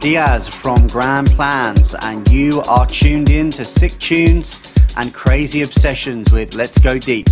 Diaz from Grand Plans, and you are tuned in to Sick Tunes and Crazy Obsessions with Let's Go Deep.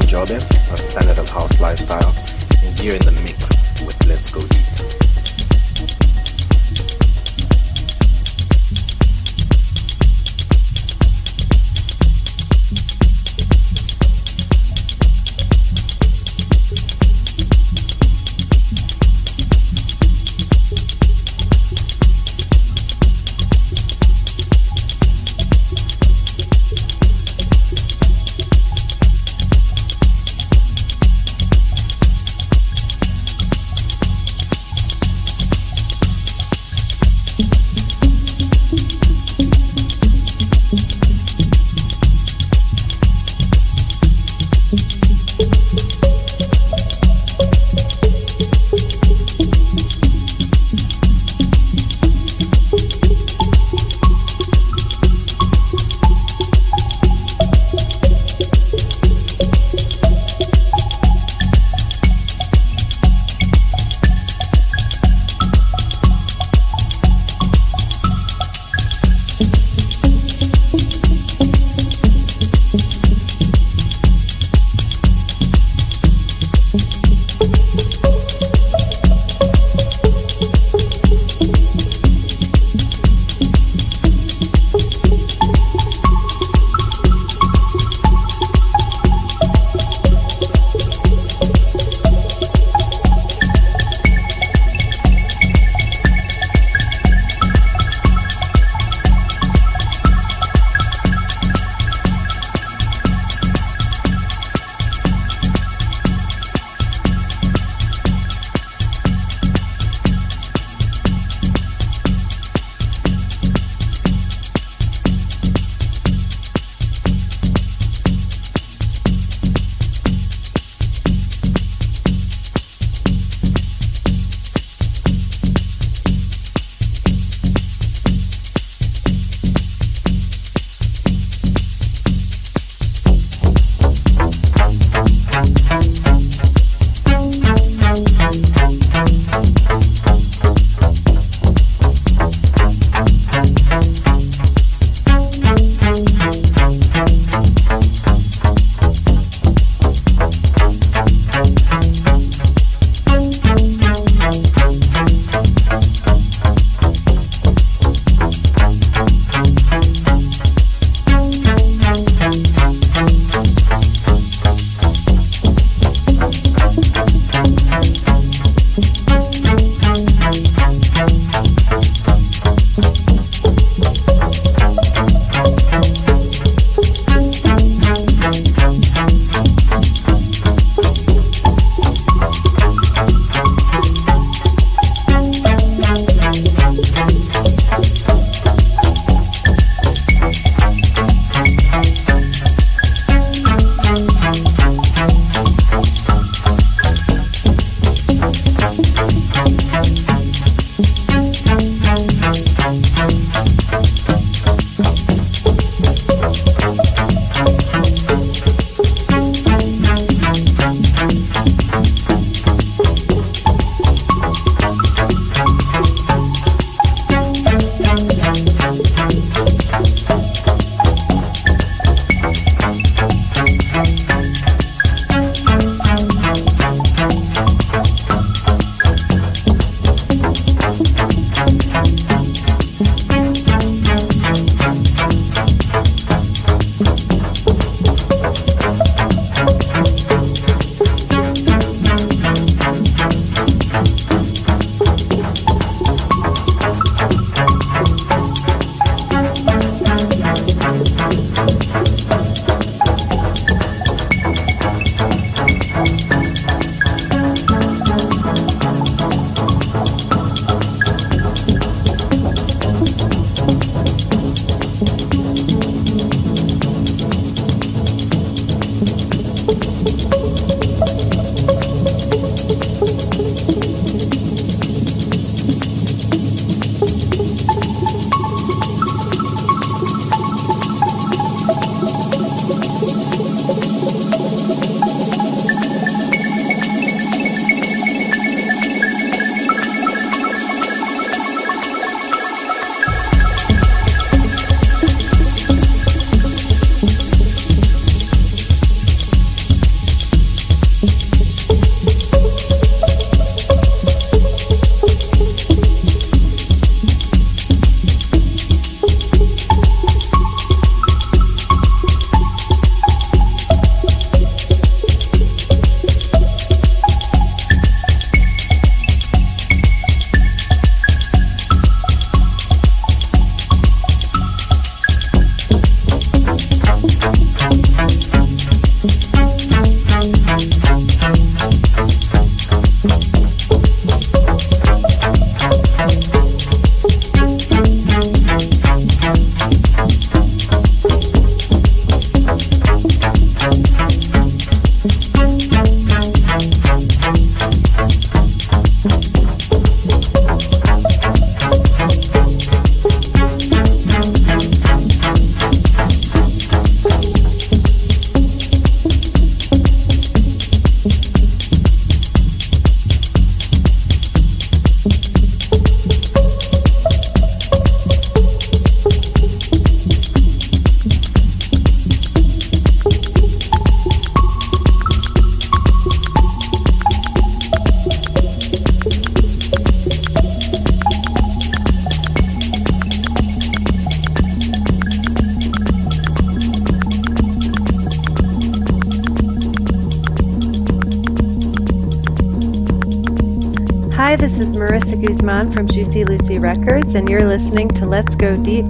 Jobin of Planet of House Lifestyle, and you're in the mix with Let's Go Deep.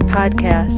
Podcast.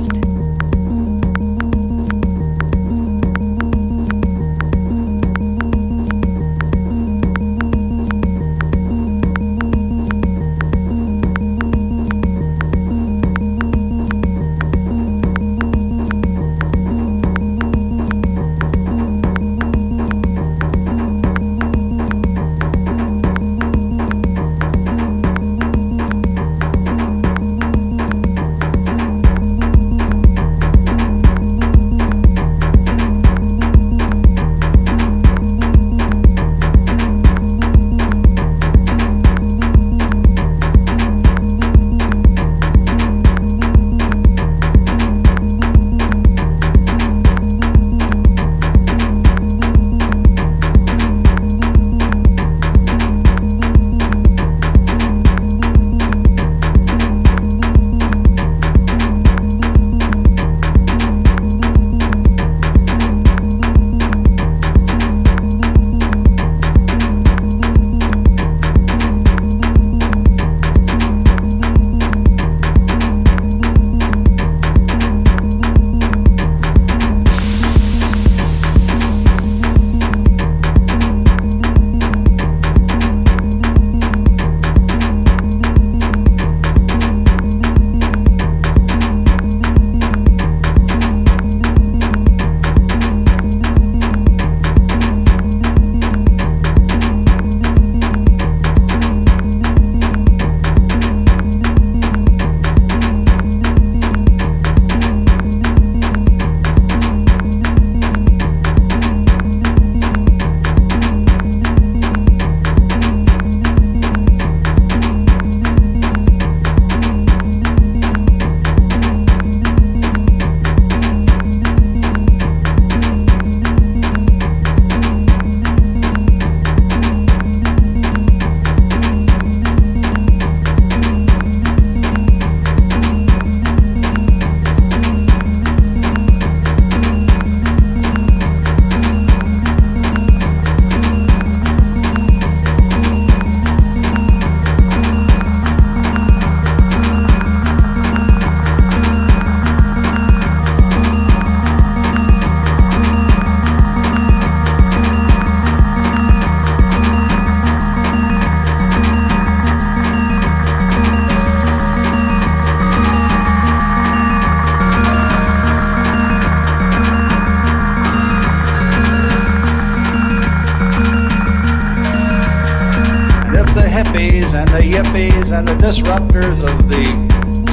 enemies and the disruptors of the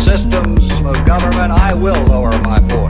systems of government, I will lower my voice.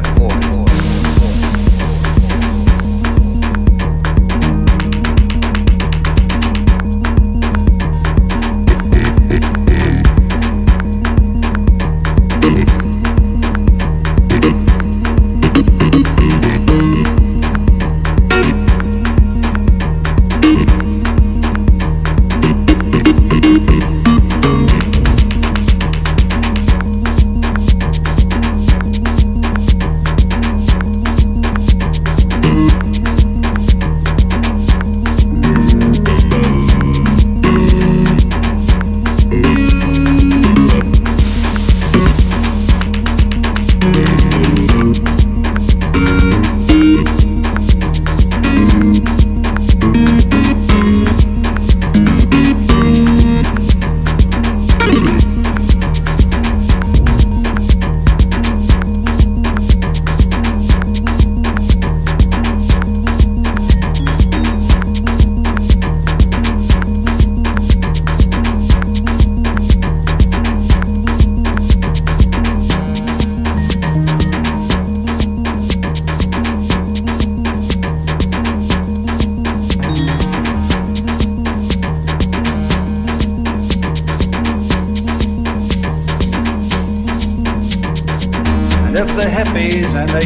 Let's Go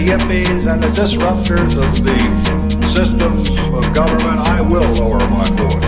and the disruptors of the systems of government, I will lower my voice.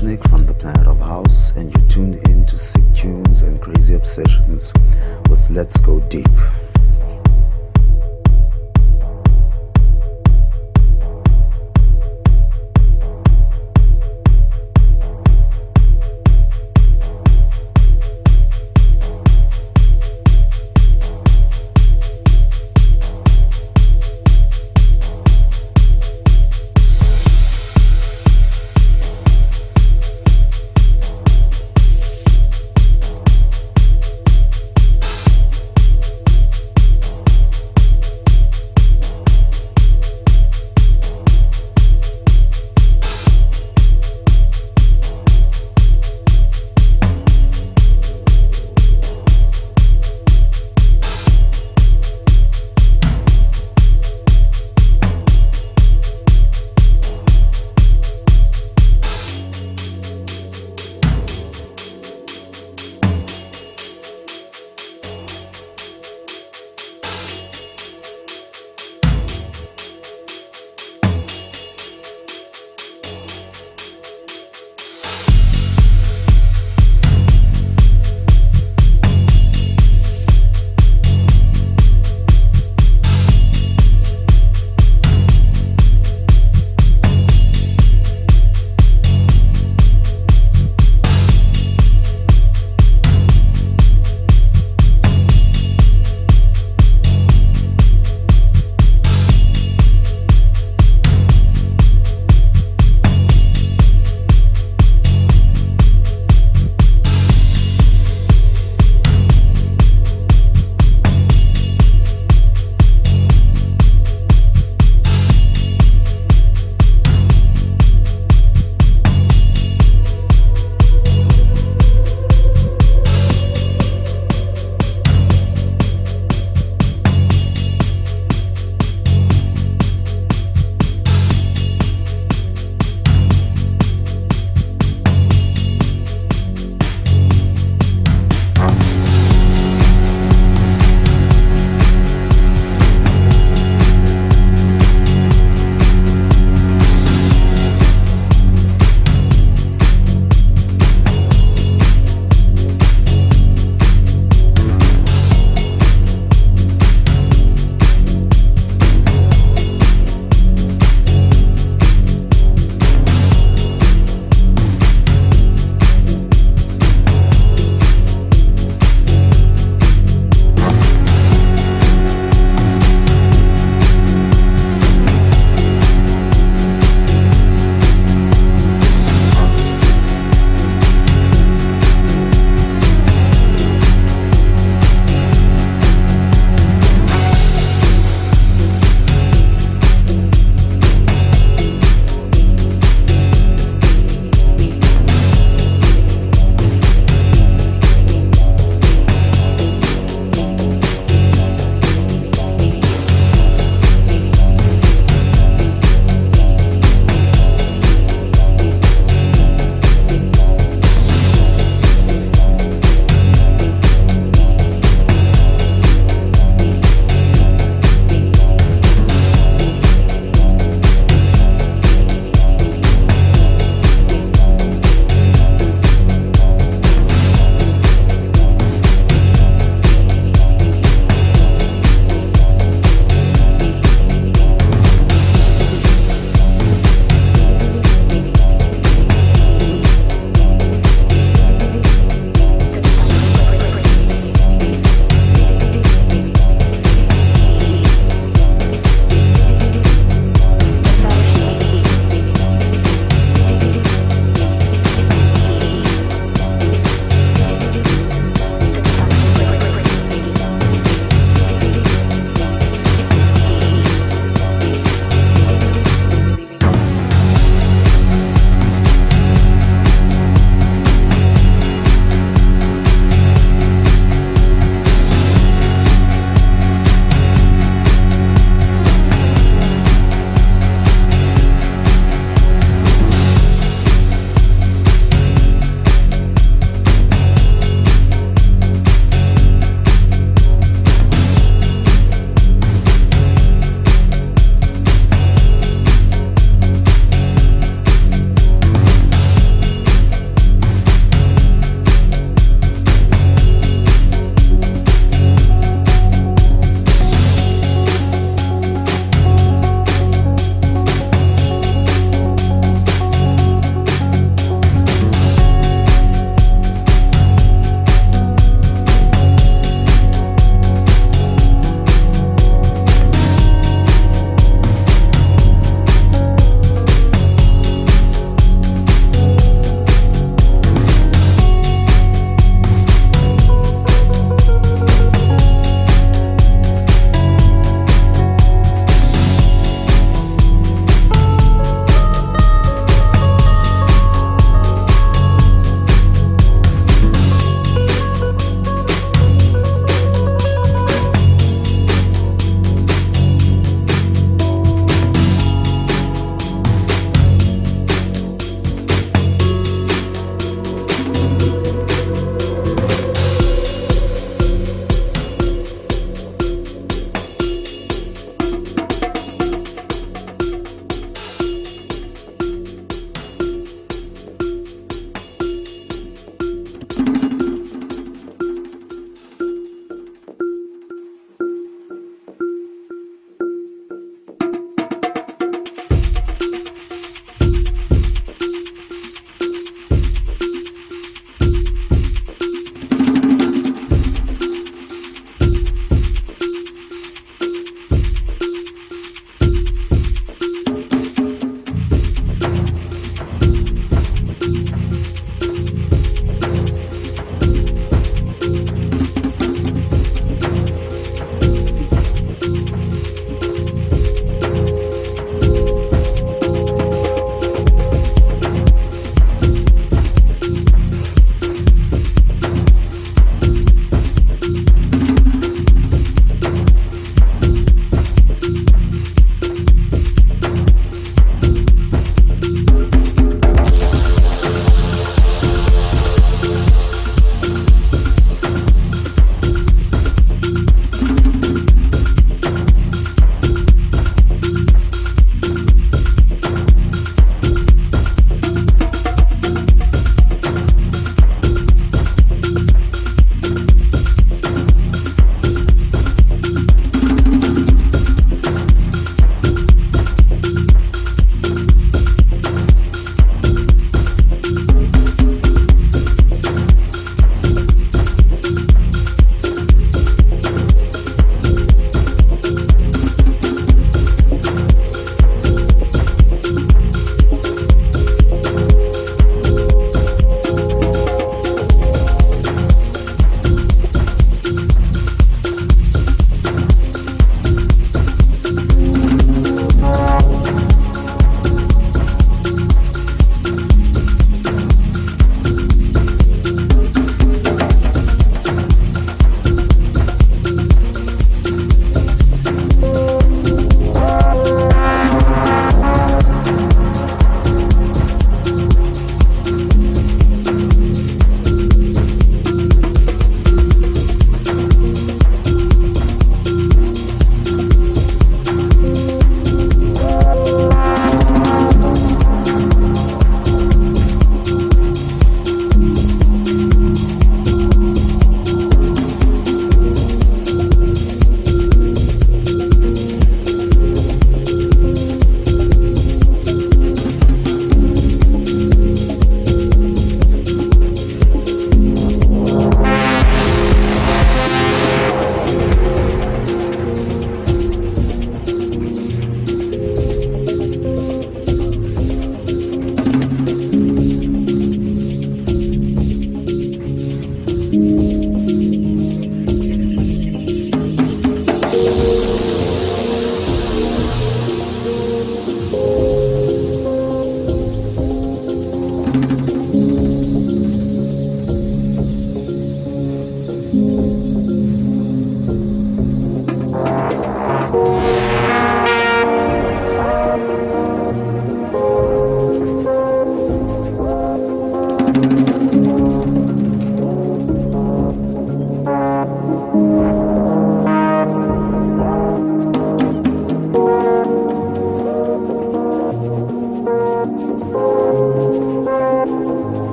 From the planet of house, and you tuned in to sick tunes and crazy obsessions with Let's Go Deep.